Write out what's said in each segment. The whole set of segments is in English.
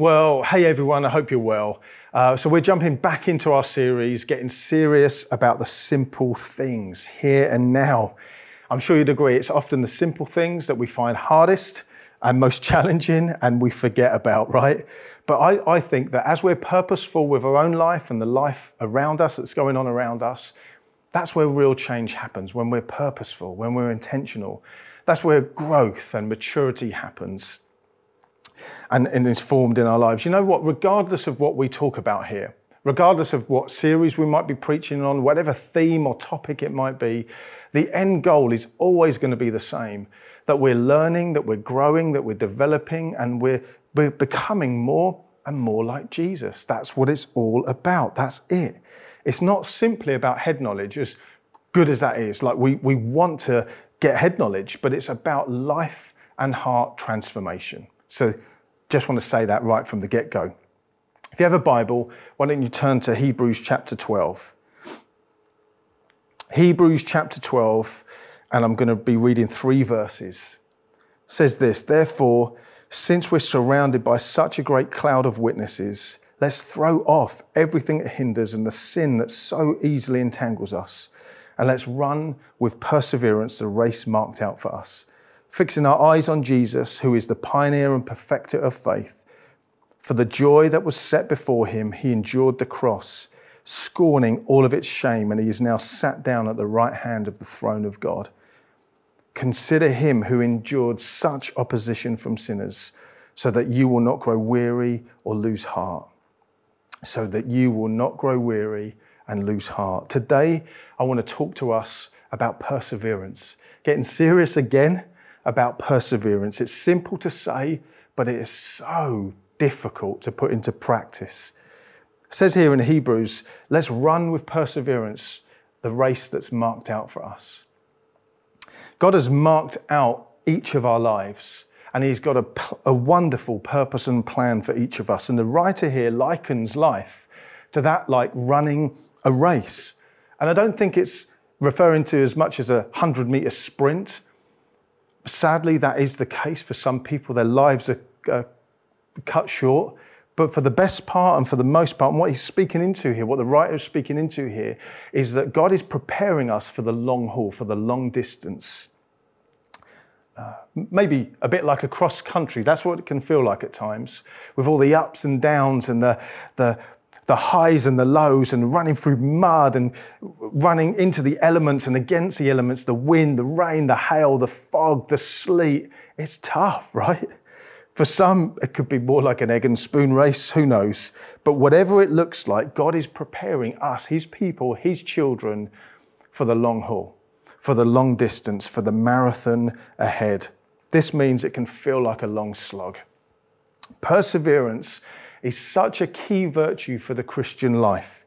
Well, hey everyone, I hope you're well. Uh, so, we're jumping back into our series, getting serious about the simple things here and now. I'm sure you'd agree, it's often the simple things that we find hardest and most challenging and we forget about, right? But I, I think that as we're purposeful with our own life and the life around us that's going on around us, that's where real change happens, when we're purposeful, when we're intentional. That's where growth and maturity happens and, and is formed in our lives. You know what? Regardless of what we talk about here, regardless of what series we might be preaching on, whatever theme or topic it might be, the end goal is always going to be the same that we're learning, that we're growing, that we're developing, and we're, we're becoming more and more like Jesus. That's what it's all about. That's it. It's not simply about head knowledge, as good as that is. Like we, we want to get head knowledge, but it's about life and heart transformation. So just want to say that right from the get go. If you have a Bible, why don't you turn to Hebrews chapter 12? Hebrews chapter 12, and I'm going to be reading three verses. Says this, therefore, since we're surrounded by such a great cloud of witnesses, let's throw off everything that hinders and the sin that so easily entangles us, and let's run with perseverance the race marked out for us fixing our eyes on Jesus, who is the pioneer and perfecter of faith. For the joy that was set before him, he endured the cross, scorning all of its shame, and he is now sat down at the right hand of the throne of God. Consider him who endured such opposition from sinners, so that you will not grow weary or lose heart. So that you will not grow weary and lose heart. Today, I want to talk to us about perseverance. Getting serious again about perseverance. It's simple to say, but it is so difficult to put into practice. It says here in Hebrews, let's run with perseverance the race that's marked out for us. God has marked out each of our lives, and He's got a, a wonderful purpose and plan for each of us. And the writer here likens life to that like running a race. And I don't think it's referring to as much as a 100 meter sprint sadly, that is the case for some people. Their lives are cut short. But for the best part and for the most part, what he's speaking into here, what the writer is speaking into here, is that God is preparing us for the long haul, for the long distance. Uh, maybe a bit like a cross country. That's what it can feel like at times, with all the ups and downs and the, the, the highs and the lows and running through mud and running into the elements and against the elements, the wind, the rain, the hail, the fog, the sleet. It's tough, right? For some, it could be more like an egg and spoon race, who knows? But whatever it looks like, God is preparing us, His people, His children, for the long haul, for the long distance, for the marathon ahead. This means it can feel like a long slog. Perseverance is such a key virtue for the Christian life.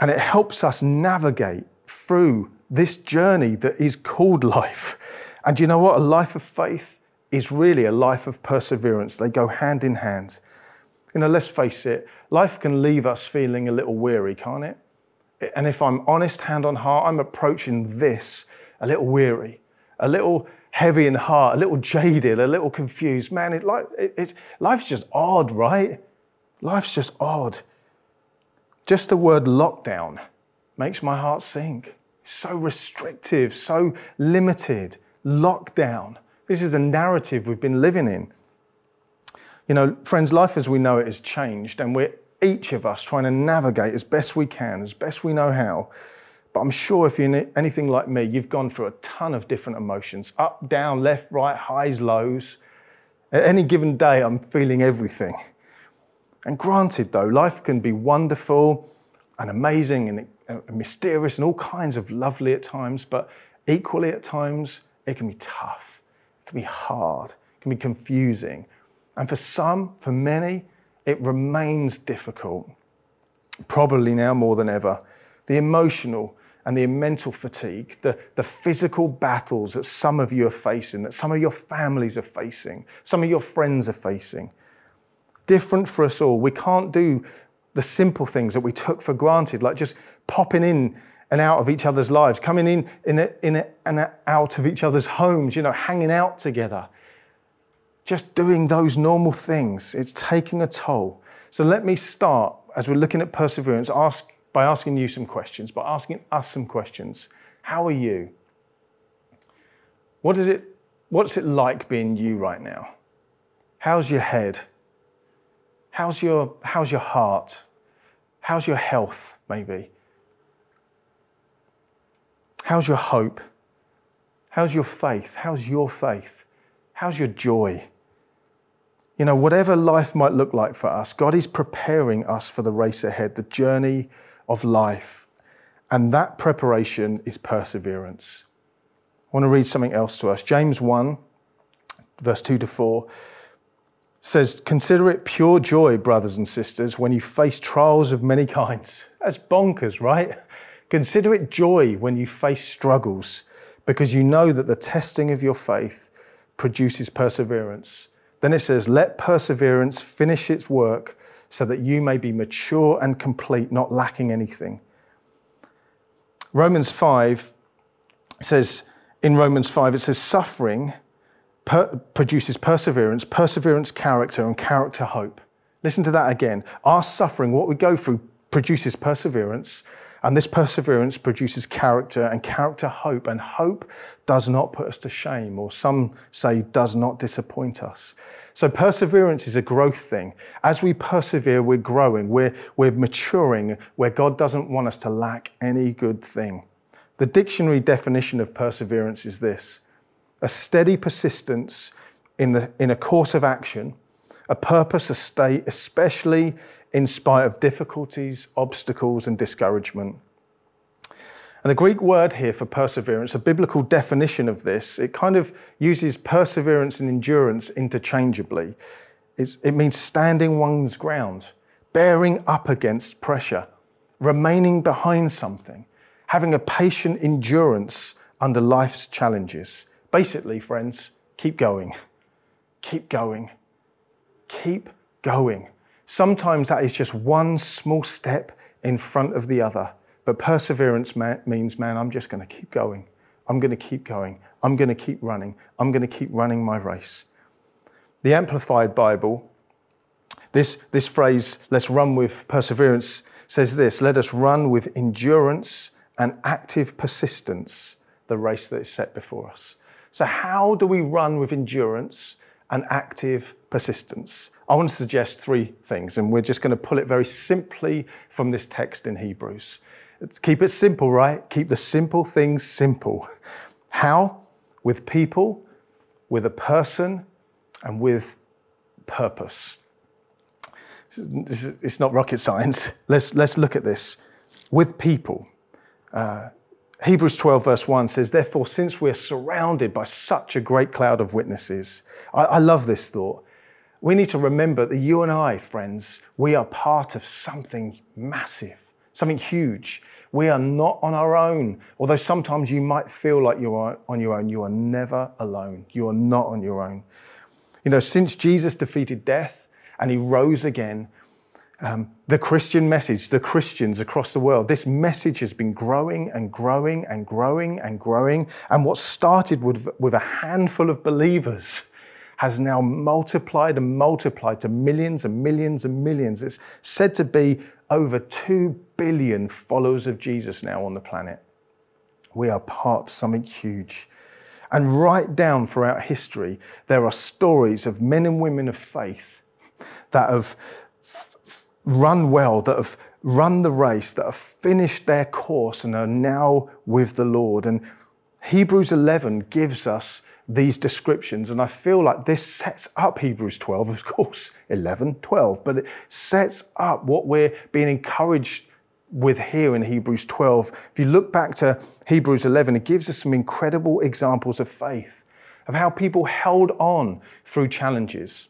And it helps us navigate through this journey that is called life. And you know what? A life of faith is really a life of perseverance. They go hand in hand. You know, let's face it, life can leave us feeling a little weary, can't it? And if I'm honest, hand on heart, I'm approaching this a little weary, a little heavy in heart, a little jaded, a little confused. Man, it, it, it, life's just odd, right? Life's just odd. Just the word lockdown makes my heart sink. So restrictive, so limited. Lockdown. This is the narrative we've been living in. You know, friends, life as we know it has changed, and we're each of us trying to navigate as best we can, as best we know how. But I'm sure if you're anything like me, you've gone through a ton of different emotions up, down, left, right, highs, lows. At any given day, I'm feeling everything. And granted, though, life can be wonderful and amazing uh, and, mysterious and all kinds of lovely at times, but equally at times, it can be tough, it can be hard, it can be confusing. And for some, for many, it remains difficult. Probably now more than ever. The emotional and the mental fatigue, the, the physical battles that some of you are facing, that some of your families are facing, some of your friends are facing different for us all. We can't do the simple things that we took for granted, like just popping in and out of each other's lives, coming in, in, a, in a, and out of each other's homes, you know, hanging out together. just doing those normal things. It's taking a toll. So let me start, as we're looking at perseverance, ask, by asking you some questions, by asking us some questions. How are you? What is it, what's it like being you right now? How's your head? How's your, how's your heart? How's your health, maybe? How's your hope? How's your faith? How's your faith? How's your joy? You know, whatever life might look like for us, God is preparing us for the race ahead, the journey of life. And that preparation is perseverance. I want to read something else to us. James 1, verse 2 to 4 says, Consider it pure joy, brothers and sisters, when you face trials of many kinds. That's bonkers, right? Consider it joy when you face struggles, because you know that the testing of your faith produces perseverance. Then it says, Let perseverance finish its work so that you may be mature and complete, not lacking anything. Romans 5 says, in Romans 5, it says, suffering per- produces perseverance, perseverance, character, and character, hope. Listen to that again. Our suffering, what we go through, produces perseverance, and this perseverance produces character, and character, hope. And hope does not put us to shame, or some say, does not disappoint us. So perseverance is a growth thing. As we persevere, we're growing, we're, we're maturing, where God doesn't want us to lack any good thing. The dictionary definition of perseverance is this a steady persistence in, the, in a course of action, a purpose, a state, especially in spite of difficulties, obstacles, and discouragement. And the Greek word here for perseverance, a biblical definition of this, it kind of uses perseverance and endurance interchangeably. It's, it means standing one's ground, bearing up against pressure, remaining behind something, having a patient endurance under life's challenges. Basically, friends, keep going, keep going, keep going. Sometimes that is just one small step in front of the other. But perseverance means, man, I'm just going to keep going. I'm going to keep going. I'm going to keep running. I'm going to keep running my race. The Amplified Bible, this, this phrase, let's run with perseverance, says this let us run with endurance and active persistence the race that is set before us. So, how do we run with endurance and active persistence? I want to suggest three things, and we're just going to pull it very simply from this text in Hebrews. Let's keep it simple, right? Keep the simple things simple. How? With people, with a person, and with purpose. It's not rocket science. Let's, let's look at this. With people. Uh, Hebrews 12, verse 1 says, Therefore, since we're surrounded by such a great cloud of witnesses, I, I love this thought. We need to remember that you and I, friends, we are part of something massive, something huge. We are not on our own. Although sometimes you might feel like you are on your own, you are never alone. You are not on your own. You know, since Jesus defeated death and he rose again, um, the Christian message, the Christians across the world, this message has been growing and growing and growing and growing. And what started with, with a handful of believers has now multiplied and multiplied to millions and millions and millions. It's said to be over 2 billion followers of Jesus now on the planet. We are part of something huge. And right down throughout history, there are stories of men and women of faith that have run well, that have run the race, that have finished their course and are now with the Lord. And Hebrews 11 gives us these descriptions. And I feel like this sets up Hebrews 12, of course, 11, 12, but it sets up what we're being encouraged with here in Hebrews 12. If you look back to Hebrews 11, it gives us some incredible examples of faith, of how people held on through challenges.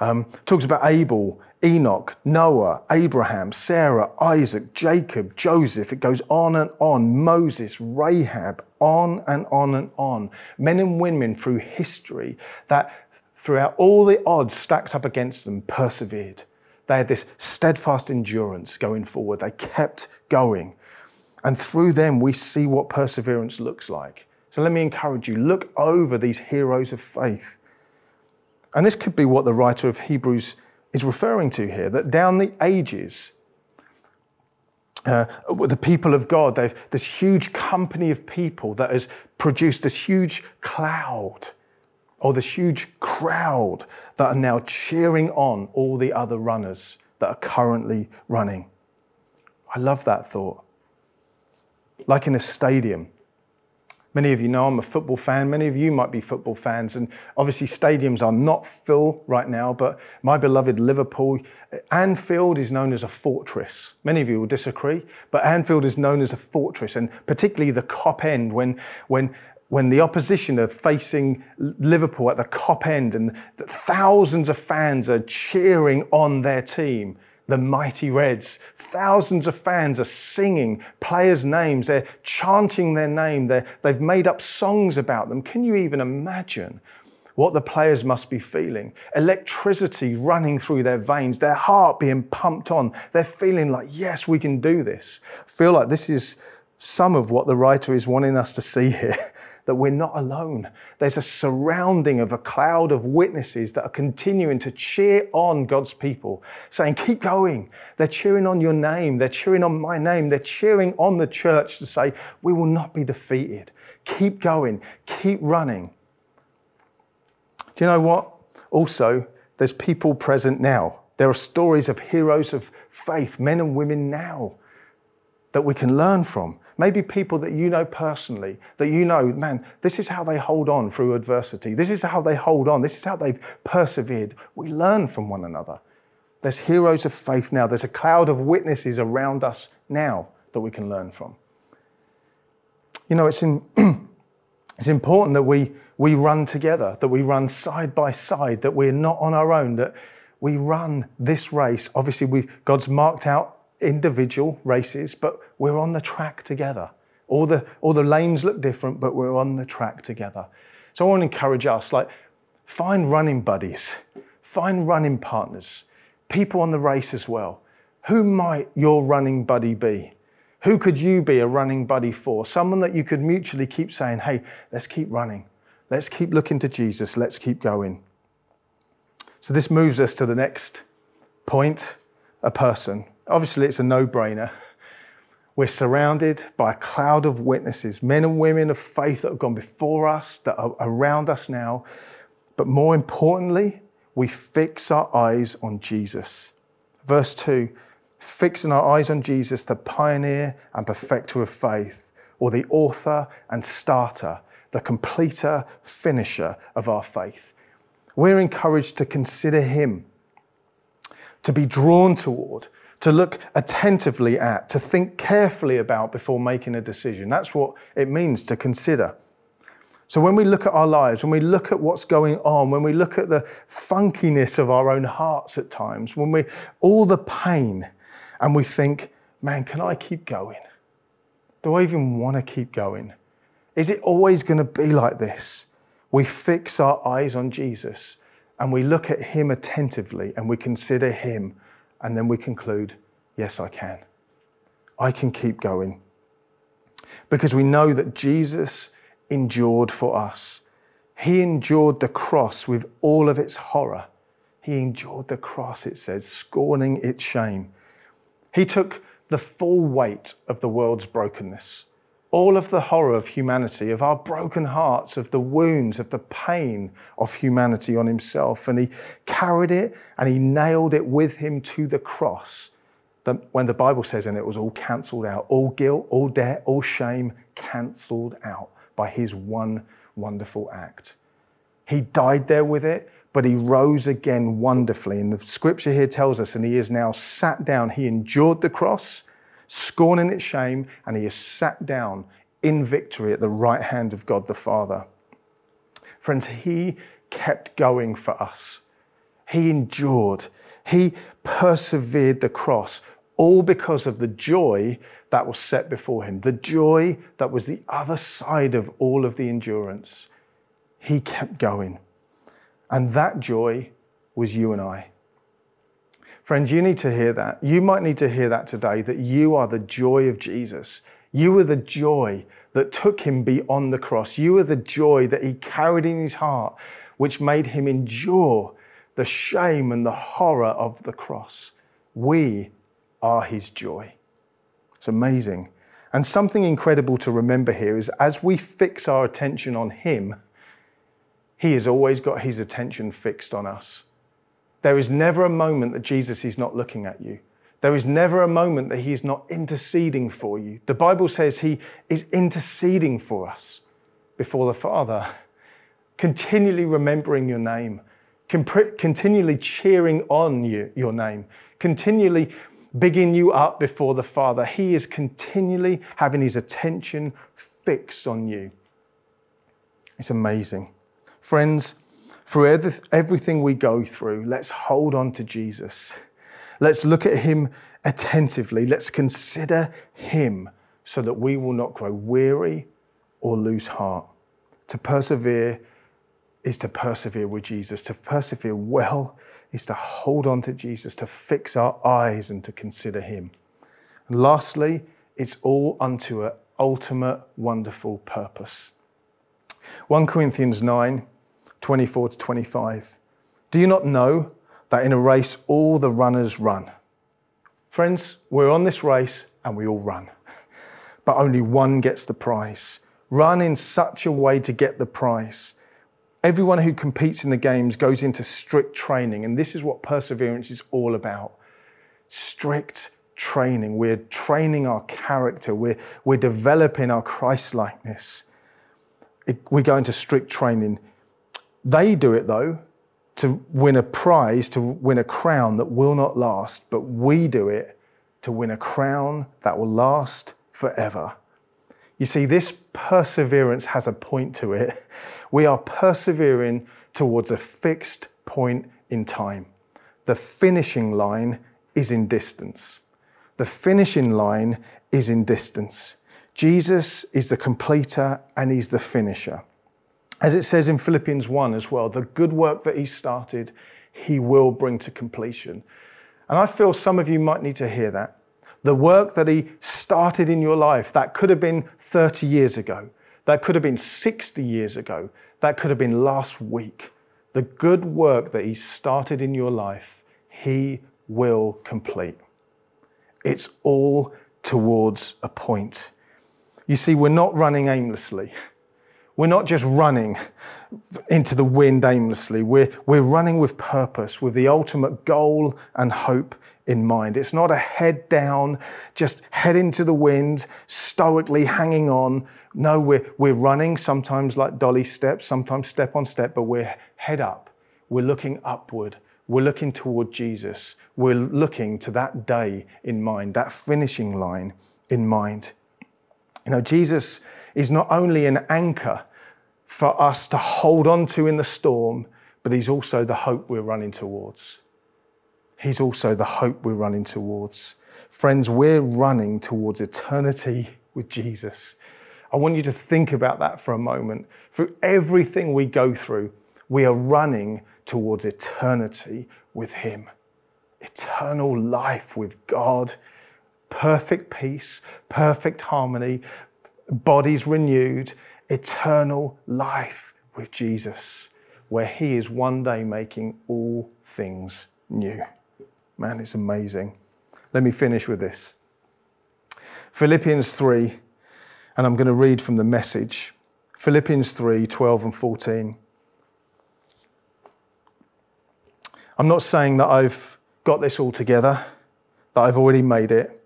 Um, talks about Abel, Enoch, Noah, Abraham, Sarah, Isaac, Jacob, Joseph. It goes on and on. Moses, Rahab, on and on and on. Men and women through history that, throughout all the odds stacked up against them, persevered. They had this steadfast endurance going forward. They kept going. And through them, we see what perseverance looks like. So let me encourage you look over these heroes of faith And this could be what the writer of Hebrews is referring to here that down the ages, uh, the people of God, they've this huge company of people that has produced this huge cloud or this huge crowd that are now cheering on all the other runners that are currently running. I love that thought. Like in a stadium, Many of you know I'm a football fan. Many of you might be football fans. And obviously, stadiums are not full right now, but my beloved Liverpool, uh, Anfield is known as a fortress. Many of you will disagree, but Anfield is known as a fortress, and particularly the Kop end when, when when the opposition are facing Liverpool at the Kop end and thousands of fans are cheering on their team the mighty Reds. Thousands of fans are singing players' names. They're chanting their name. they they've made up songs about them. Can you even imagine what the players must be feeling? Electricity running through their veins, their heart being pumped on. They're feeling like, yes, we can do this. I feel like this is some of what the writer is wanting us to see here. that we're not alone. There's a surrounding of a cloud of witnesses that are continuing to cheer on God's people, saying, Keep going. They're cheering on your name. They're cheering on my name. They're cheering on the church to say, We will not be defeated. Keep going. Keep running. Do you know what? Also, there's people present now. There are stories of heroes of faith, men and women now, that we can learn from. Maybe people that you know personally, that you know, man, this is how they hold on through adversity. This is how they hold on. This is how they've persevered. We learn from one another. There's heroes of faith now. There's a cloud of witnesses around us now that we can learn from. You know, it's, in, it's important that we, we run together, that we run side by side, that we're not on our own, that we run this race. Obviously, we God's marked out individual races, but we're on the track together. All the, all the lanes look different, but we're on the track together. So I want to encourage us like, find running buddies, find running partners, people on the race as well. Who might your running buddy be? Who could you be a running buddy for? Someone that you could mutually keep saying, hey, let's keep running. Let's keep looking to Jesus. Let's keep going. So this moves us to the next point a person. Obviously, it's a no brainer. We're surrounded by a cloud of witnesses, men and women of faith that have gone before us, that are around us now. But more importantly, we fix our eyes on Jesus. Verse 2 fixing our eyes on Jesus, the pioneer and perfecter of faith, or the author and starter, the completer, finisher of our faith. We're encouraged to consider him, to be drawn toward, to look attentively at, to think carefully about before making a decision. That's what it means to consider. So, when we look at our lives, when we look at what's going on, when we look at the funkiness of our own hearts at times, when we all the pain, and we think, man, can I keep going? Do I even want to keep going? Is it always going to be like this? We fix our eyes on Jesus and we look at him attentively and we consider him and then we conclude, yes, I can. I can keep going. Because we know that Jesus endured for us. He endured the cross with all of its horror. He endured the cross, it says, scorning its shame. He took the full weight of the world's brokenness all of the horror of humanity, of our broken hearts, of the wounds, of the pain of humanity on himself. And he carried it and he nailed it with him to the cross. When the Bible says, and it was all cancelled out, all guilt, all debt, all shame cancelled out by his one wonderful act. He died there with it, but he rose again wonderfully. And the scripture here tells us, and he is now sat down. He endured the cross scorning its shame, and he is sat down in victory at the right hand of God the Father. Friends, he kept going for us. He endured. He persevered the cross, all because of the joy that was set before him, the joy that was the other side of all of the endurance. He kept going. And that joy was you and I. Friends, you need to hear that. You might need to hear that today that you are the joy of Jesus. You are the joy that took him beyond the cross. You are the joy that he carried in his heart which made him endure the shame and the horror of the cross. We are his joy. It's amazing. And something incredible to remember here is as we fix our attention on him, he has always got his attention fixed on us. There is never a moment that Jesus is not looking at you. There is never a moment that he is not interceding for you. The Bible says he is interceding for us before the Father, continually remembering your name, continually cheering on you, your name, continually bigging you up before the Father. He is continually having his attention fixed on you. It's amazing. Friends, through everything we go through, let's hold on to Jesus. Let's look at him attentively. Let's consider him so that we will not grow weary or lose heart. To persevere is to persevere with Jesus. To persevere well is to hold on to Jesus, to fix our eyes and to consider him. And lastly, it's all unto an ultimate wonderful purpose. 1 Corinthians 9 24 to 25. Do you not know that in a race all the runners run? Friends, we're on this race and we all run, but only one gets the prize. Run in such a way to get the prize. Everyone who competes in the games goes into strict training, and this is what perseverance is all about. Strict training. We're training our character, we're, we're developing our Christ likeness. We go into strict training they do it though to win a prize, to win a crown that will not last, but we do it to win a crown that will last forever. You see, this perseverance has a point to it. We are persevering towards a fixed point in time. The finishing line is in distance. The finishing line is in distance. Jesus is the completer and he's the finisher. As it says in Philippians 1 as well, the good work that he started, he will bring to completion. And I feel some of you might need to hear that. The work that he started in your life, that could have been 30 years ago, that could have been 60 years ago, that could have been last week. The good work that he started in your life, he will complete. It's all towards a point. You see, we're not running aimlessly. We're not just running into the wind aimlessly. We're, we're running with purpose, with the ultimate goal and hope in mind. It's not a head down, just head into the wind, stoically hanging on. No, we're, we're running, sometimes like dolly steps, sometimes step on step, but we're head up. We're looking upward. We're looking toward Jesus. We're looking to that day in mind, that finishing line in mind. You know, Jesus is not only an anchor for us to hold on to in the storm, but He's also the hope we're running towards. He's also the hope we're running towards. Friends, we're running towards eternity with Jesus. I want you to think about that for a moment. Through everything we go through, we are running towards eternity with Him. Eternal life with God, perfect peace, perfect harmony, bodies renewed, eternal life with Jesus, where He is one day making all things new. Man, it's amazing. Let me finish with this Philippians 3, and I'm going to read from the message Philippians 3 12 and 14. I'm not saying that I've got this all together, that I've already made it,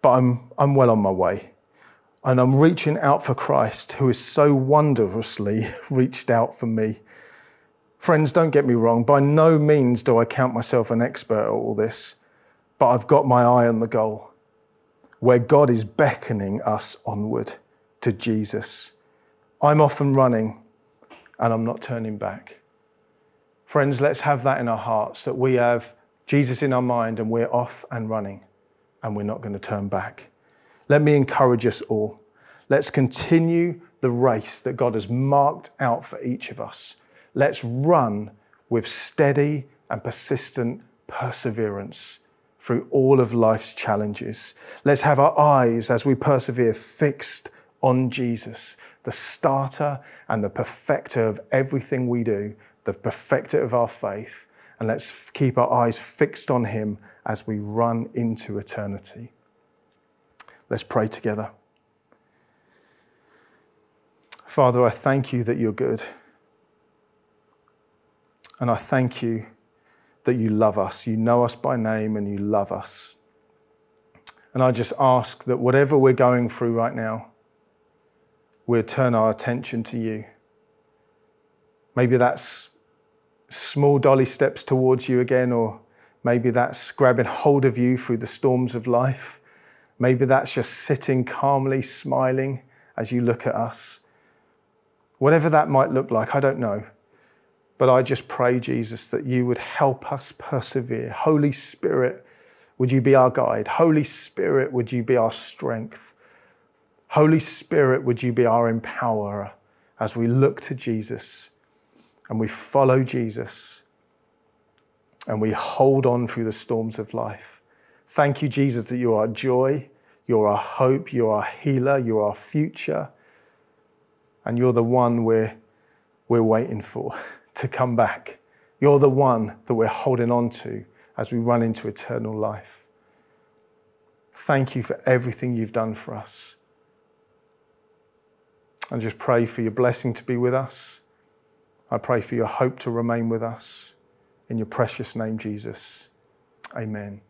but I'm, I'm well on my way. And I'm reaching out for Christ, who is so wondrously reached out for me. Friends, don't get me wrong, by no means do I count myself an expert at all this, but I've got my eye on the goal, where God is beckoning us onward to Jesus. I'm off and running, and I'm not turning back. Friends, let's have that in our hearts that we have Jesus in our mind and we're off and running, and we're not going to turn back. Let me encourage us all. Let's continue the race that God has marked out for each of us. Let's run with steady and persistent perseverance through all of life's challenges. Let's have our eyes as we persevere fixed on Jesus, the starter and the perfecter of everything we do, the perfecter of our faith, and let's keep our eyes fixed on him as we run into eternity. Let's pray together. Father, I thank you that you're good. And I thank you that you love us. You know us by name and you love us. And I just ask that whatever we're going through right now, we'll turn our attention to you. Maybe that's small dolly steps towards you again, or maybe that's grabbing hold of you through the storms of life. Maybe that's just sitting calmly, smiling as you look at us. Whatever that might look like, I don't know. But I just pray, Jesus, that you would help us persevere. Holy Spirit, would you be our guide? Holy Spirit, would you be our strength? Holy Spirit, would you be our empowerer as we look to Jesus and we follow Jesus and we hold on through the storms of life? Thank you, Jesus, that you are joy, you're our hope, you're our healer, you're our future, and you're the one we're, we're waiting for to come back. You're the one that we're holding on to as we run into eternal life. Thank you for everything you've done for us. And just pray for your blessing to be with us. I pray for your hope to remain with us. In your precious name, Jesus. Amen.